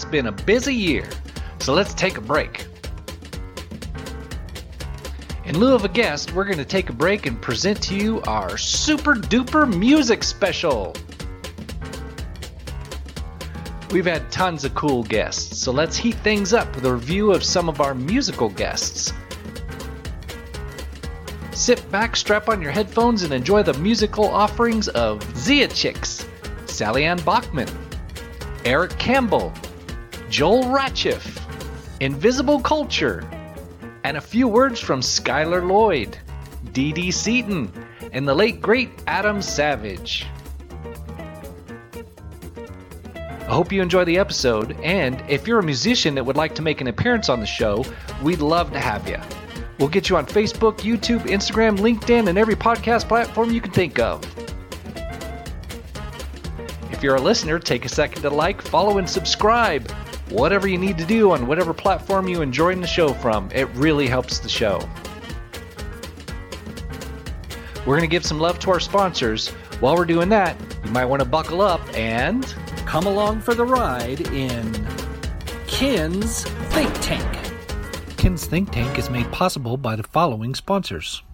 it's been a busy year, so let's take a break. In lieu of a guest, we're going to take a break and present to you our super duper music special. We've had tons of cool guests, so let's heat things up with a review of some of our musical guests. Sit back, strap on your headphones, and enjoy the musical offerings of Zia Chicks, Sally Ann Bachman, Eric Campbell, Joel Ratchiff, Invisible Culture, and a few words from Skylar Lloyd, Dee Seaton, and the late great Adam Savage. I hope you enjoy the episode, and if you're a musician that would like to make an appearance on the show, we'd love to have you. We'll get you on Facebook, YouTube, Instagram, LinkedIn, and every podcast platform you can think of. If you're a listener, take a second to like, follow, and subscribe. Whatever you need to do on whatever platform you enjoy the show from, it really helps the show. We're going to give some love to our sponsors. While we're doing that, you might want to buckle up and come along for the ride in Ken's Think Tank. Ken's Think Tank is made possible by the following sponsors.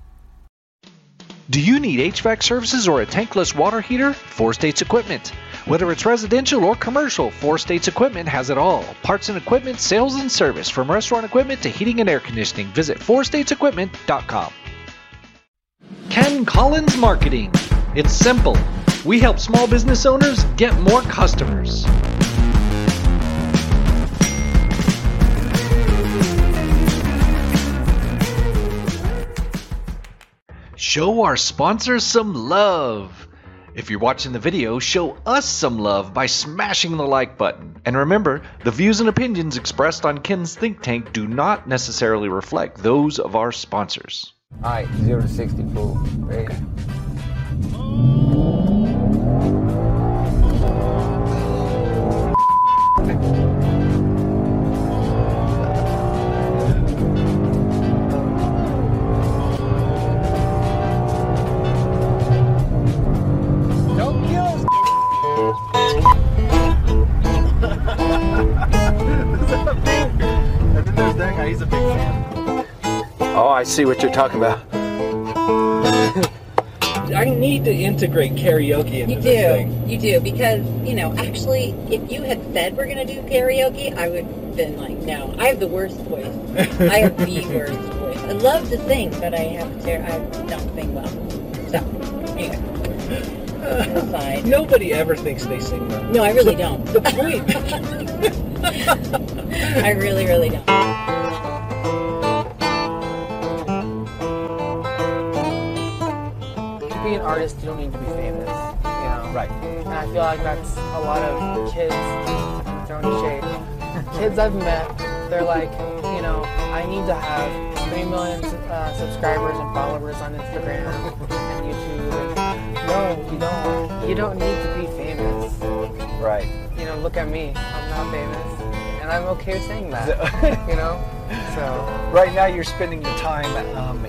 Do you need HVAC services or a tankless water heater? Four States Equipment. Whether it's residential or commercial, Four States Equipment has it all. Parts and equipment, sales and service, from restaurant equipment to heating and air conditioning. Visit fourstatesequipment.com. Ken Collins Marketing. It's simple. We help small business owners get more customers. Show our sponsors some love. If you're watching the video, show us some love by smashing the like button. And remember, the views and opinions expressed on Ken's Think Tank do not necessarily reflect those of our sponsors. All right, zero to sixty, fool. Ready? Don't see what you're talking about. I need to integrate karaoke into You this do. thing. You do. Because, you know, actually, if you had said we're going to do karaoke, I would have been like, no. I have the worst voice. I have the worst voice. I love to sing, but I have to, I don't sing well. So, anyway. Aside. Nobody ever thinks they sing well. No, I really don't. The point. I really, really don't. An artist, you don't need to be famous, you know. Right. And I feel like that's a lot of kids throwing shade. kids I've met, they're like, you know, I need to have three million uh, subscribers and followers on Instagram and YouTube. And no, you don't. You don't need to be famous. Right. You know, look at me. I'm not famous, and I'm okay saying that. you know. So Right now, you're spending the time um,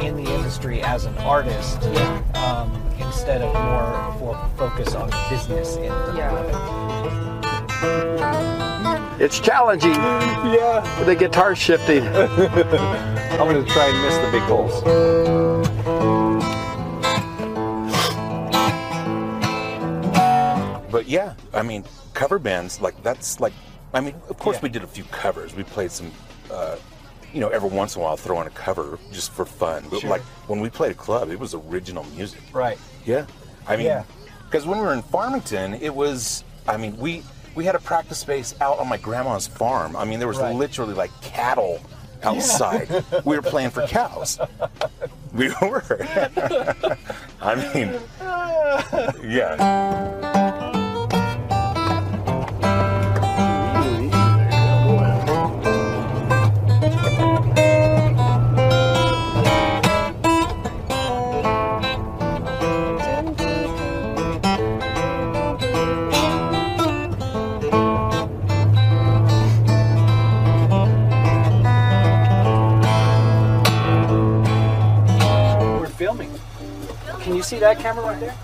in the industry as an artist um, instead of more for focus on business end of yeah. It's challenging. Yeah. with the guitar shifting. I'm going to try and miss the big holes. But yeah, I mean, cover bands like that's like, I mean, of course Yeah. we did a few covers. We played some, uh, you know, every once in a while throw on a cover just for fun. But Sure. like when we played a club, it was original music. Right. Yeah, I mean, Yeah. because when we were in Farmington, it was, I mean, we we had a practice space out on my grandma's farm. I mean, there was Right. literally like cattle outside. we were playing for cows. We were. I mean, yeah. See that camera right there?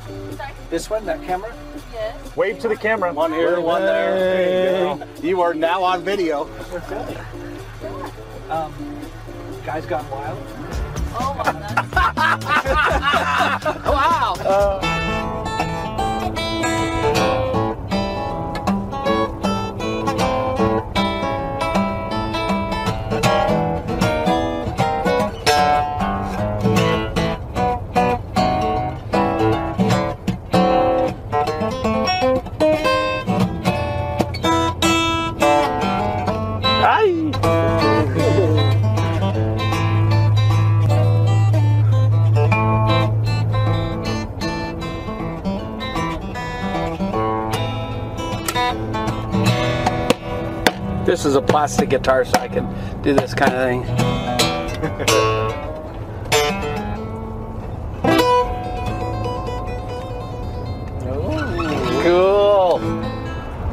This one, that camera? Yes. Wave to the camera. One here, one there. There you go. You are now on video. Um, guys gone wild. This is a plastic guitar, so I can do this kind of thing. Cool.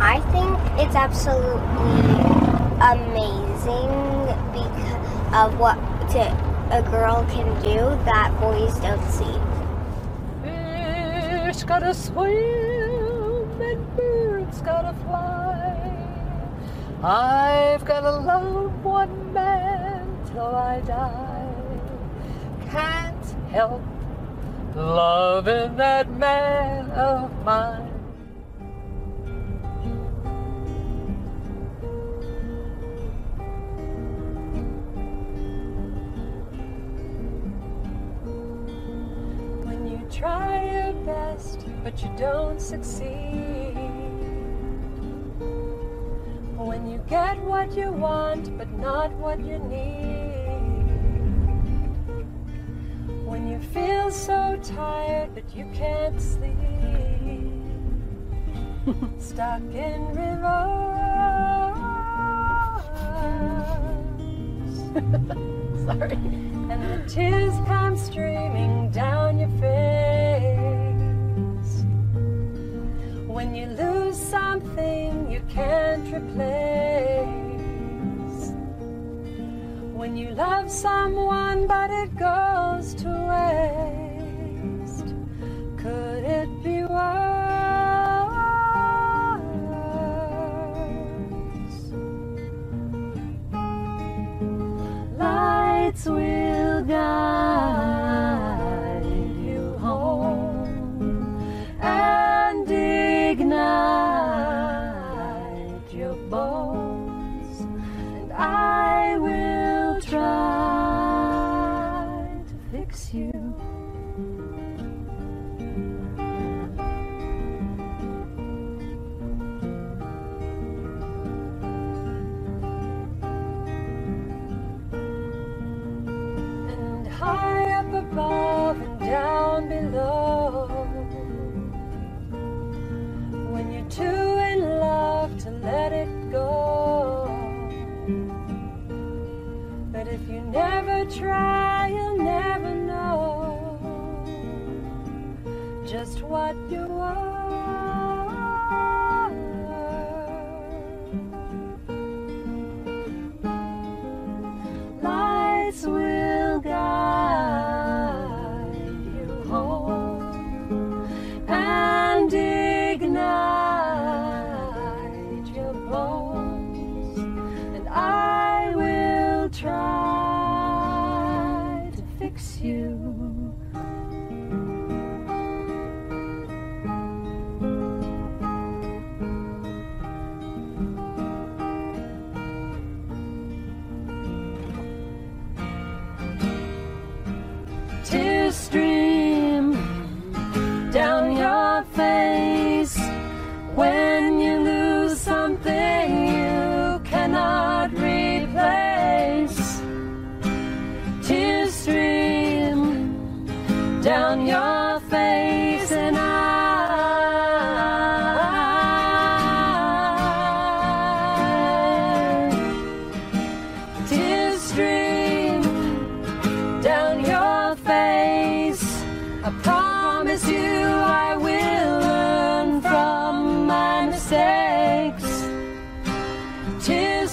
I think it's absolutely amazing because of what to, a girl can do that boys don't see. Fish gotta swim I've gotta love one man till I die. Can't help loving that man of mine. When you try your best, but you don't succeed. When you get what you want, but not what you need. When you feel so tired, but you can't sleep. Stuck in reverse. Sorry. And the tears come streaming down your face. When you lose something you can't replace. When you love someone but it goes to waste. Could it be worse? Lights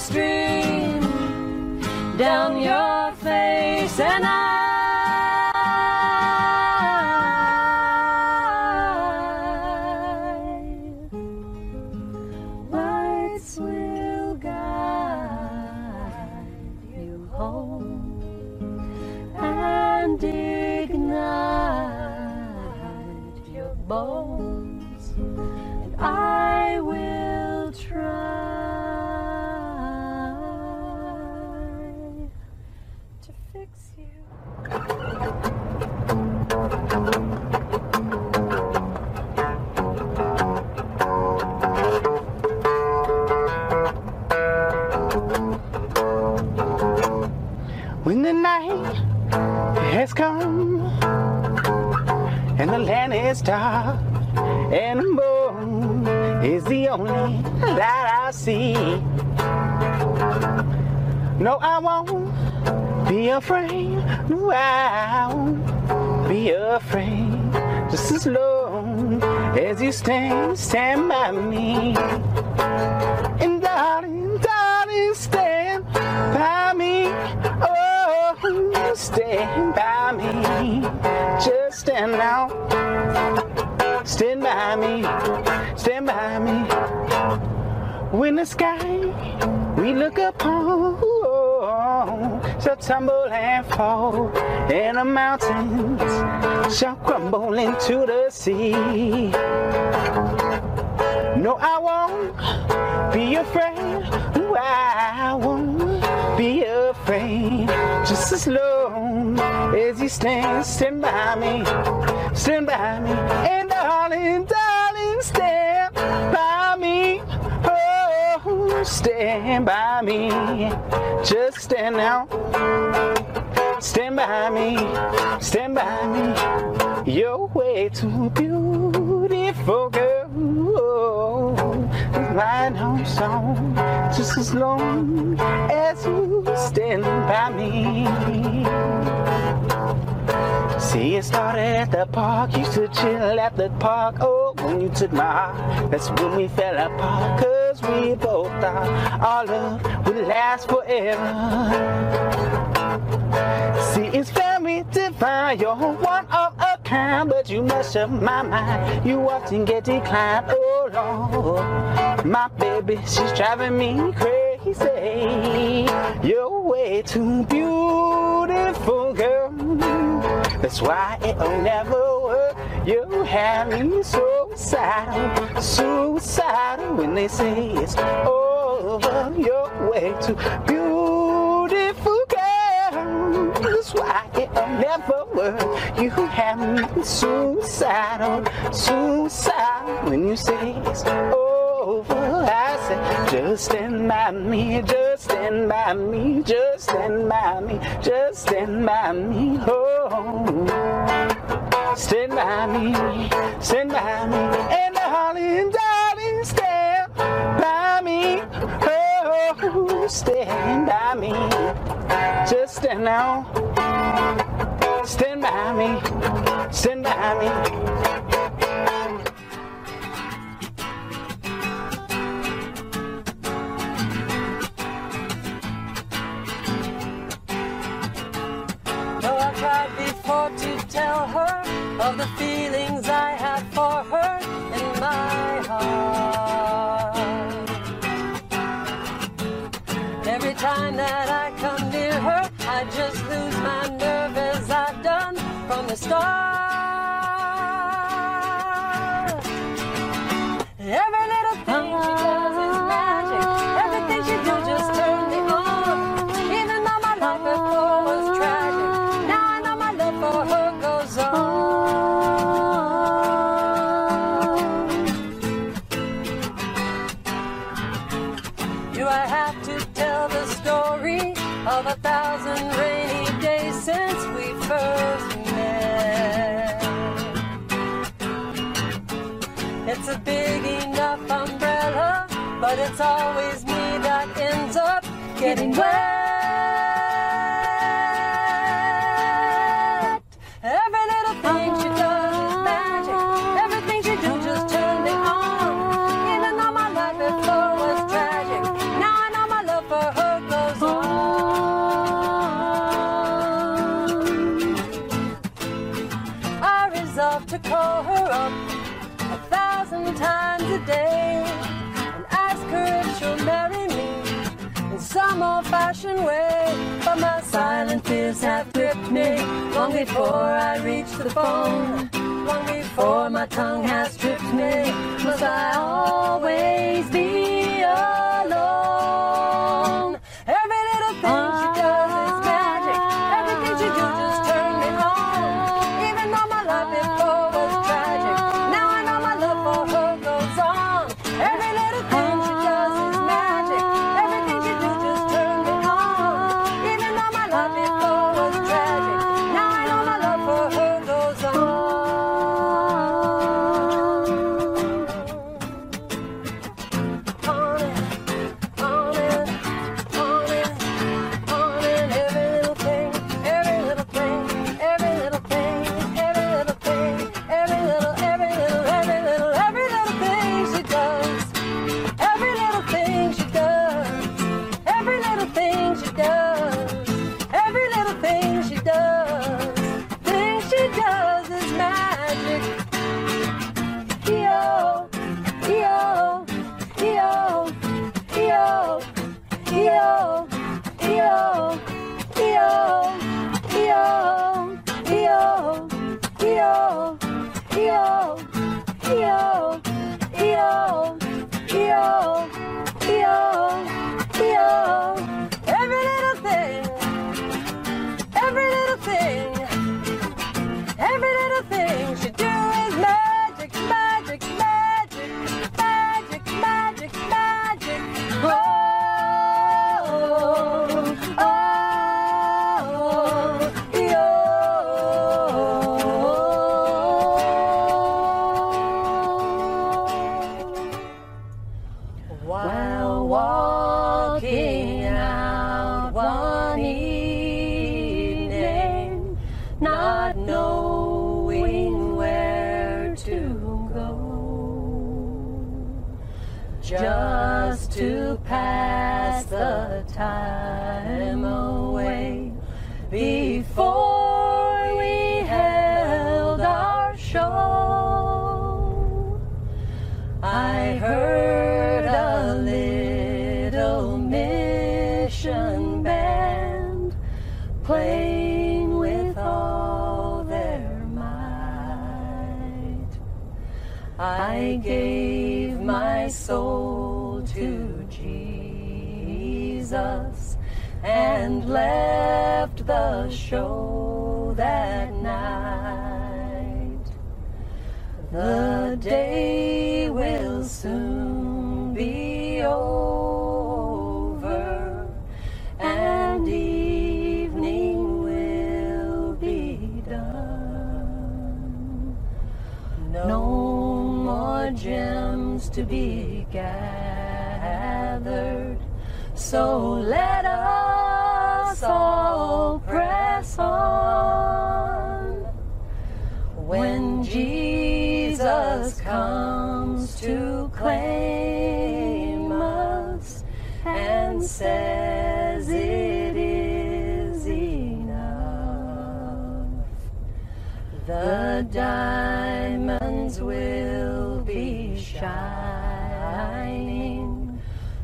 stream down your Night has come and the land is dark and moon is the only that I see. No, I won't be afraid. No, I won't be afraid. Just as long as you stand, stand by me. And darling, darling, stand by stand by me. Just stand now. Stand by me. Stand by me. When the sky we look upon shall tumble and fall, and the mountains shall crumble into the sea. No, I won't be afraid. I won't be afraid. Just as long as you stand, stand by me, stand by me, and darling, darling, stand by me. Oh, stand by me. Just stand now. Stand by me, stand by me. You're way too beautiful, girl. Right on song, just as long as you stand by me. See, it started at the park, used to chill at the park. Oh, when you took my heart, that's when we fell apart. Cause we both thought our love would last forever. See, it's very divine, you're one but you mess up my mind. You often get declined, oh Lord. My baby, she's driving me crazy. You're way too beautiful, girl. That's why it'll never work. You have me suicidal, suicidal when they say it's over. You're way too beautiful, That's why it'll never work. You have me suicidal, suicidal when you say it's over. I said, just stand by me, just stand by me, just stand by me, just stand by me. Oh, stand by me, stand by me, and darling, darling, stand by me, just stand now. Stand by me, stand by me. Do I have to tell the story of a thousand rainy days since we first met? It's a big enough umbrella, but it's always me that ends up getting wet. Fears have gripped me long before I reach the phone. long before my tongue has tripped me. Must I always be E-O, E-O. Playing with all their might. I gave my soul to Jesus and left the show to be gathered, so let us all press on. When Jesus comes to claim us and says it is enough, the diamonds will be shining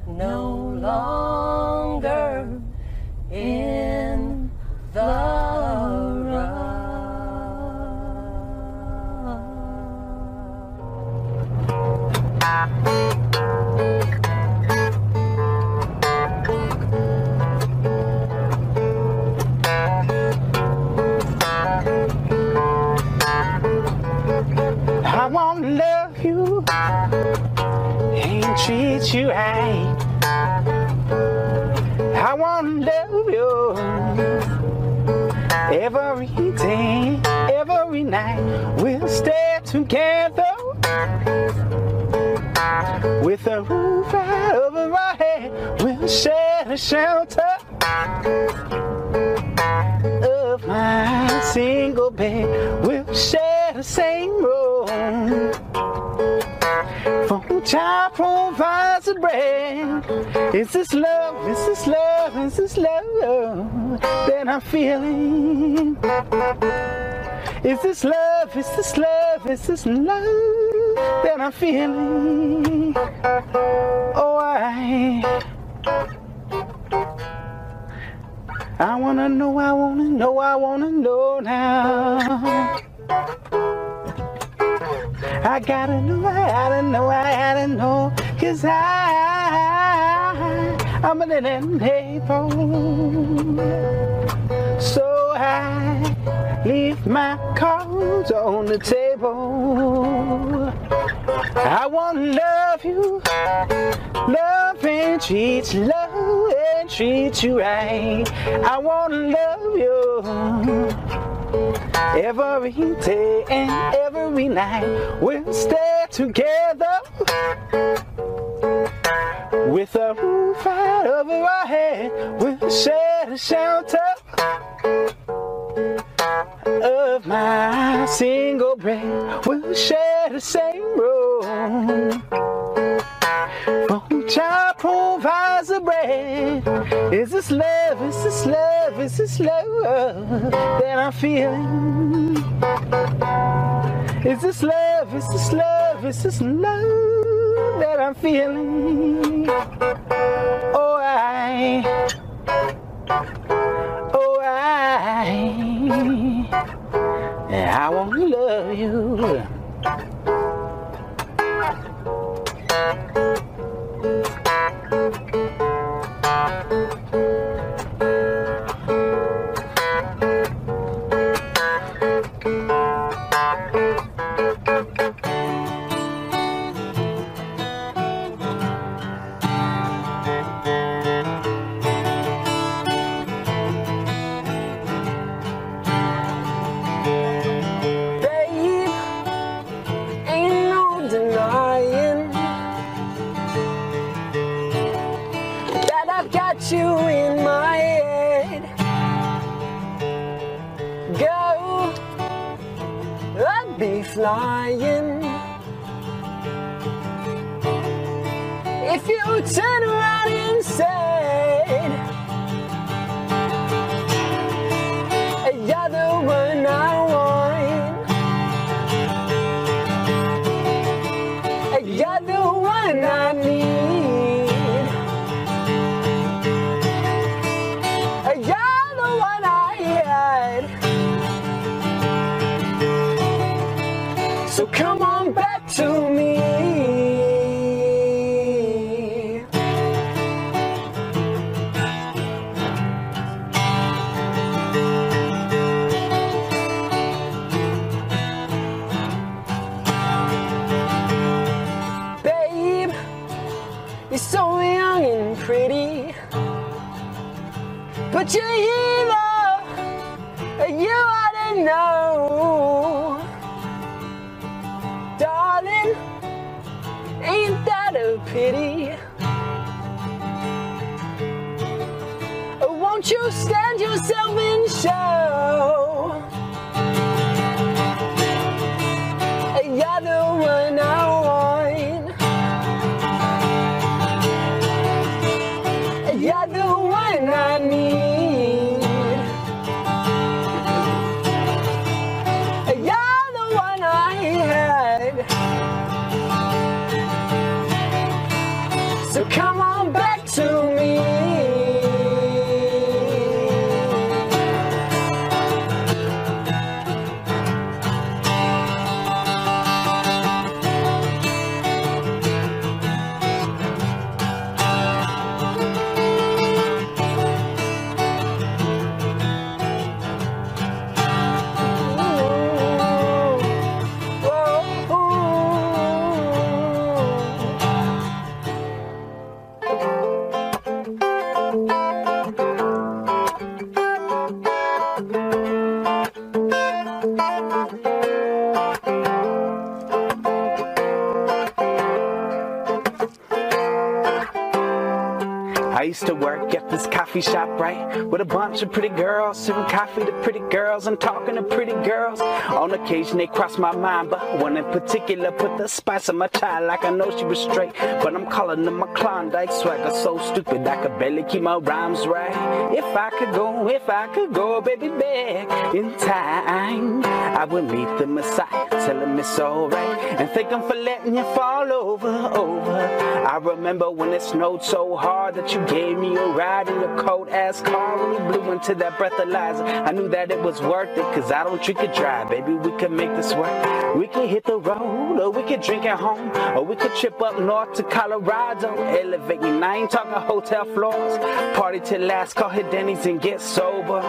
no longer in the I wanna love you and treat you right. Night. We'll stay together with a roof right over our head. We'll share the shelter of my single bed. We'll share the same room. For child provides the bread. Is this love? Is this love? Is this love that I'm feeling? Is this love? Is this love? Is this love that I'm feeling? Oh, I. I wanna know, I wanna know, I wanna know now. I gotta know, I gotta know, I gotta know, cause I, I'm a little able. So I leave my cards on the table. I wanna love you, love and treat you, love and treat you right. I wanna love you every day and every night. We'll stay together with a roof out over our head. We'll share the shelter of my single bed. We'll share the same room. Oh, child provides the bread. Is this love? Is this love? Is this love that I'm feeling? Is this love? Is this love? Is this love that I'm feeling? Oh, I. Oh, I. I want to love you. Babe, I've got you in my head. Go, I'd be flying. If you turn around pity? Won't you stand yourself in show? Used to work at this coffee shop, right? With a bunch of pretty girls, serving coffee to pretty girls and talking to pretty girls. On occasion they cross my mind, but one in particular put the spice on my child like I know she was straight. But I'm calling them my Klondike swagger so stupid I could barely keep my rhymes right. If I could go, if I could go, baby, back in time, I would meet the Messiah, it's alright, and thank him for letting you fall over, over. I remember when it snowed so hard that you gave me a ride in your cold ass car when we blew into that breathalyzer. I knew that it was worth it, cause I don't drink and drive. Baby, we can make this work. We can hit the road, or we could drink at home, or we could trip up north to Colorado. Elevate me, I ain't talking hotel floors. Party till last call, hit Denny's and get sober.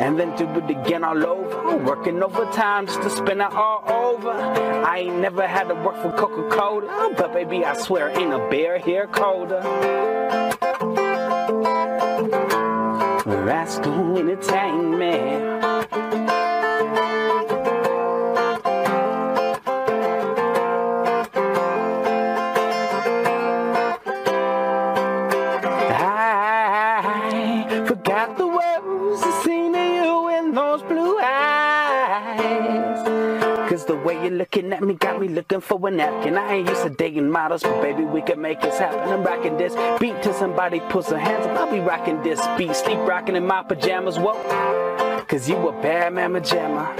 And then do it again all over. Working overtime just to spend it all over. I ain't never had to work for Coca Cola, but baby, I swear ain't a bear here colder. Rascal Entertainment. Looking at me got me looking for a napkin. I ain't used to dating models, but baby, we can make this happen. I'm rocking this beat till somebody puts their hands up. I'll be rocking this beat, sleep rocking in my pajamas. Whoa. Cause you a bad mama jamma.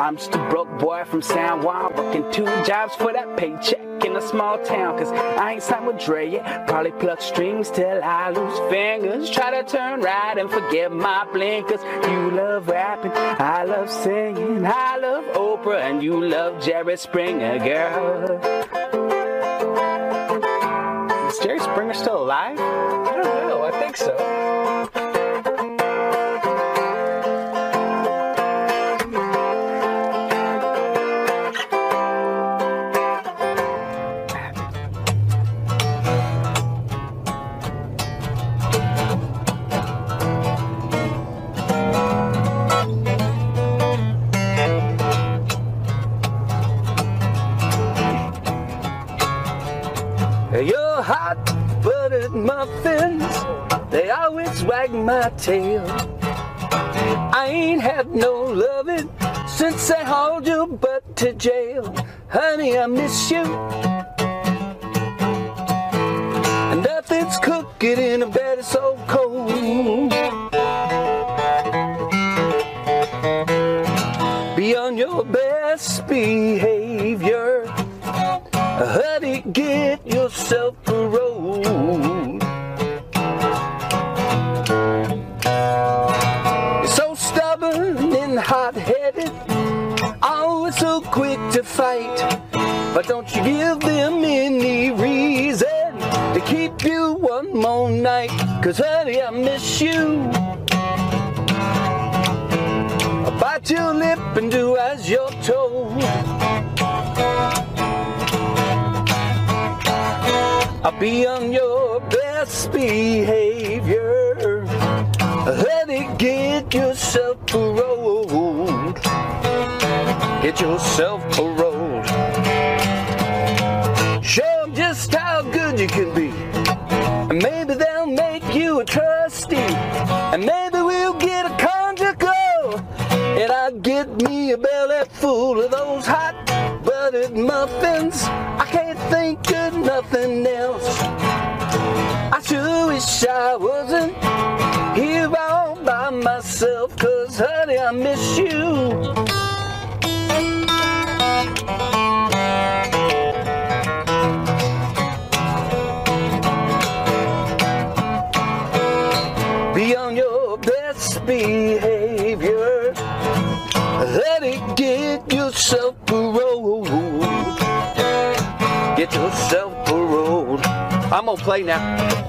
I'm just a broke boy from San Juan, working two jobs for that paycheck in a small town. Cause I ain't signed with Dre yet. Probably pluck strings till I lose fingers. Try to turn right and forget my blinkers. You love rapping, I love singing, I love Oprah, and you love Jerry Springer, girl. Is Jerry Springer still alive? I don't know. I think so. My tail. I ain't had no loving since I hauled your butt to jail. Honey, I miss you. And hot headed, always oh, so quick to fight. But don't you give them any reason to keep you one more night. Cause honey, I miss you. I'll bite your lip and do as you're told. I'll be on your best behavior. Honey, get yourself paroled. Get yourself paroled. Show 'em just how good you can be. And maybe they'll make you a trustee. And maybe we'll get a conjugal. And I'll get me a belly full of those hot buttered muffins. I can't think of nothing else. I sure wish I wasn't myself. Cause honey, I miss you. Be on your best behavior. Let it get yourself paroled. Get yourself paroled. I'm gonna play now.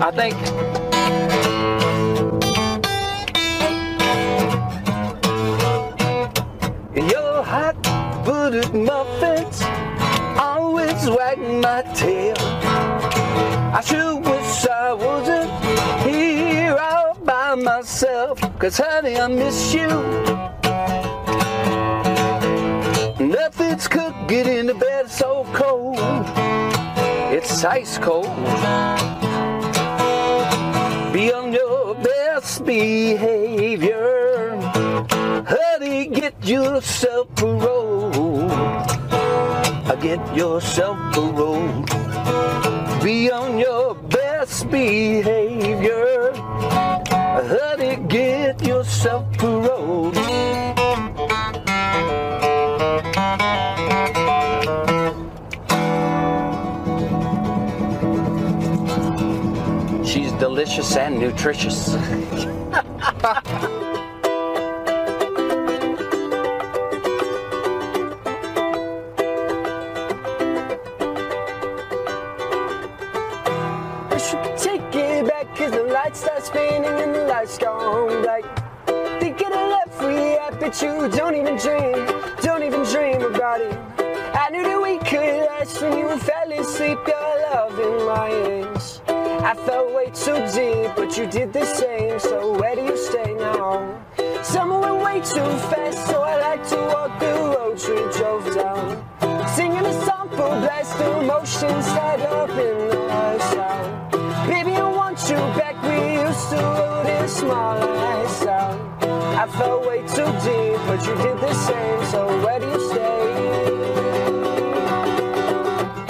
I think. Your hot buttered muffins always wag my tail. I sure wish I wasn't here all by myself. Cause honey, I miss you. Nothing's cooking in the bed so cold. It's ice cold. behavior. Honey, get yourself paroled. Get yourself paroled. Be on your best behavior. Honey, get yourself paroled. She's delicious and nutritious. The lights gone. Thinking of at, you don't even dream, don't even dream about it. I knew that we could last when you fell asleep, your love in my hands. I felt way too deep, but you did the same, so where do you stay now? Summer went way too fast, so I like to walk the roads we drove down. Singing a song for the emotions tied up in the small lights out. I fell way too deep, but you did the same. So where do you stay?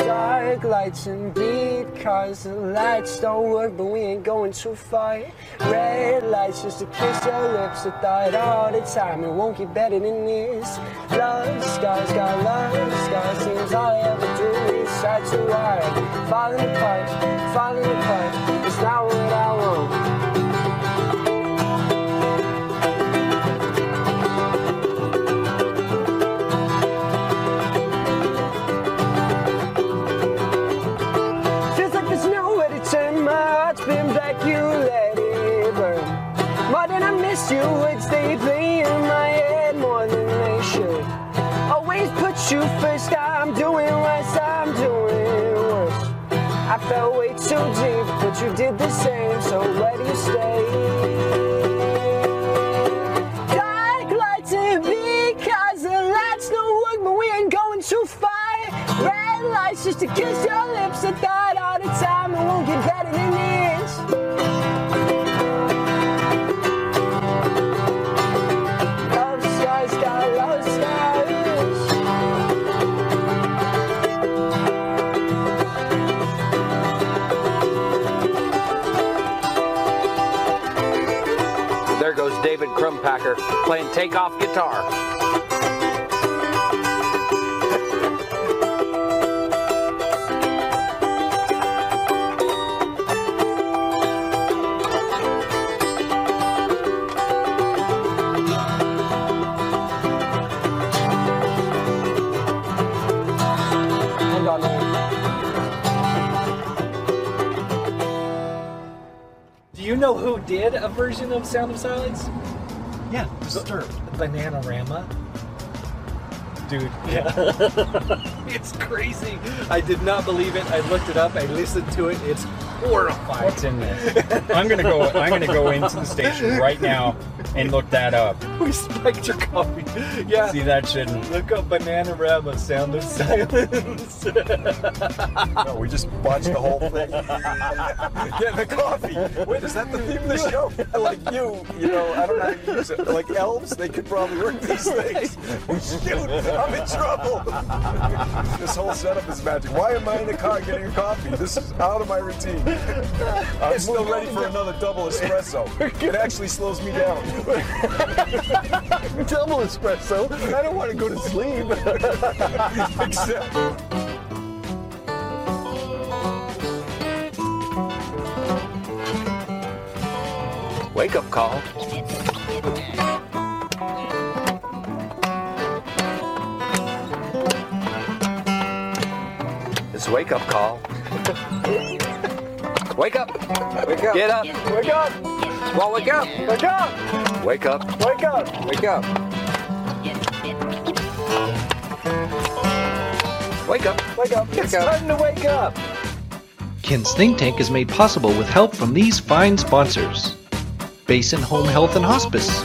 Dark lights and beat cars. The lights don't work, but we ain't going too far. Red lights just to kiss your lips. I thought all the time it won't get better than this. Love scars, got love scars. Seems all I ever do is try too hard. Falling apart, falling apart. It's not what I want. So where do you stay? But we ain't going too far. Red lights just to kiss your lips. I thought all the time it won't get better than this. Crumpacker playing takeoff guitar. Do you know who did a version of Sound of Silence? Disturbed. Bananarama. Dude, yeah. it's crazy. I did not believe it. I looked it up. I listened to it. It's horrifying. What's in this? I'm gonna go. I'm gonna go into the station right now and look that up. We spiked your coffee. Yeah. See that shit. Look up Bananarama Sound of Silence. No, we just watched the whole thing. Getting the coffee. Wait, is that the theme of the show? Like you, you know, I don't know how to use it. Like elves, they could probably work these things. Shoot, I'm in trouble. This whole setup is magic. Why am I in the car getting a coffee? This is out of my routine. I'm still ready for another double espresso. It actually slows me down. double espresso? I don't want to go to sleep. Except. Wake up call. It's a wake up call. Wake up. Wake up. Get up. Wake up. Well, wake up. Wake up. Wake up. Wake up. Wake up. Wake up. Wake up. It's time to wake up. Ken's Think Tank is made possible with help from these fine sponsors Basin Home Health and Hospice,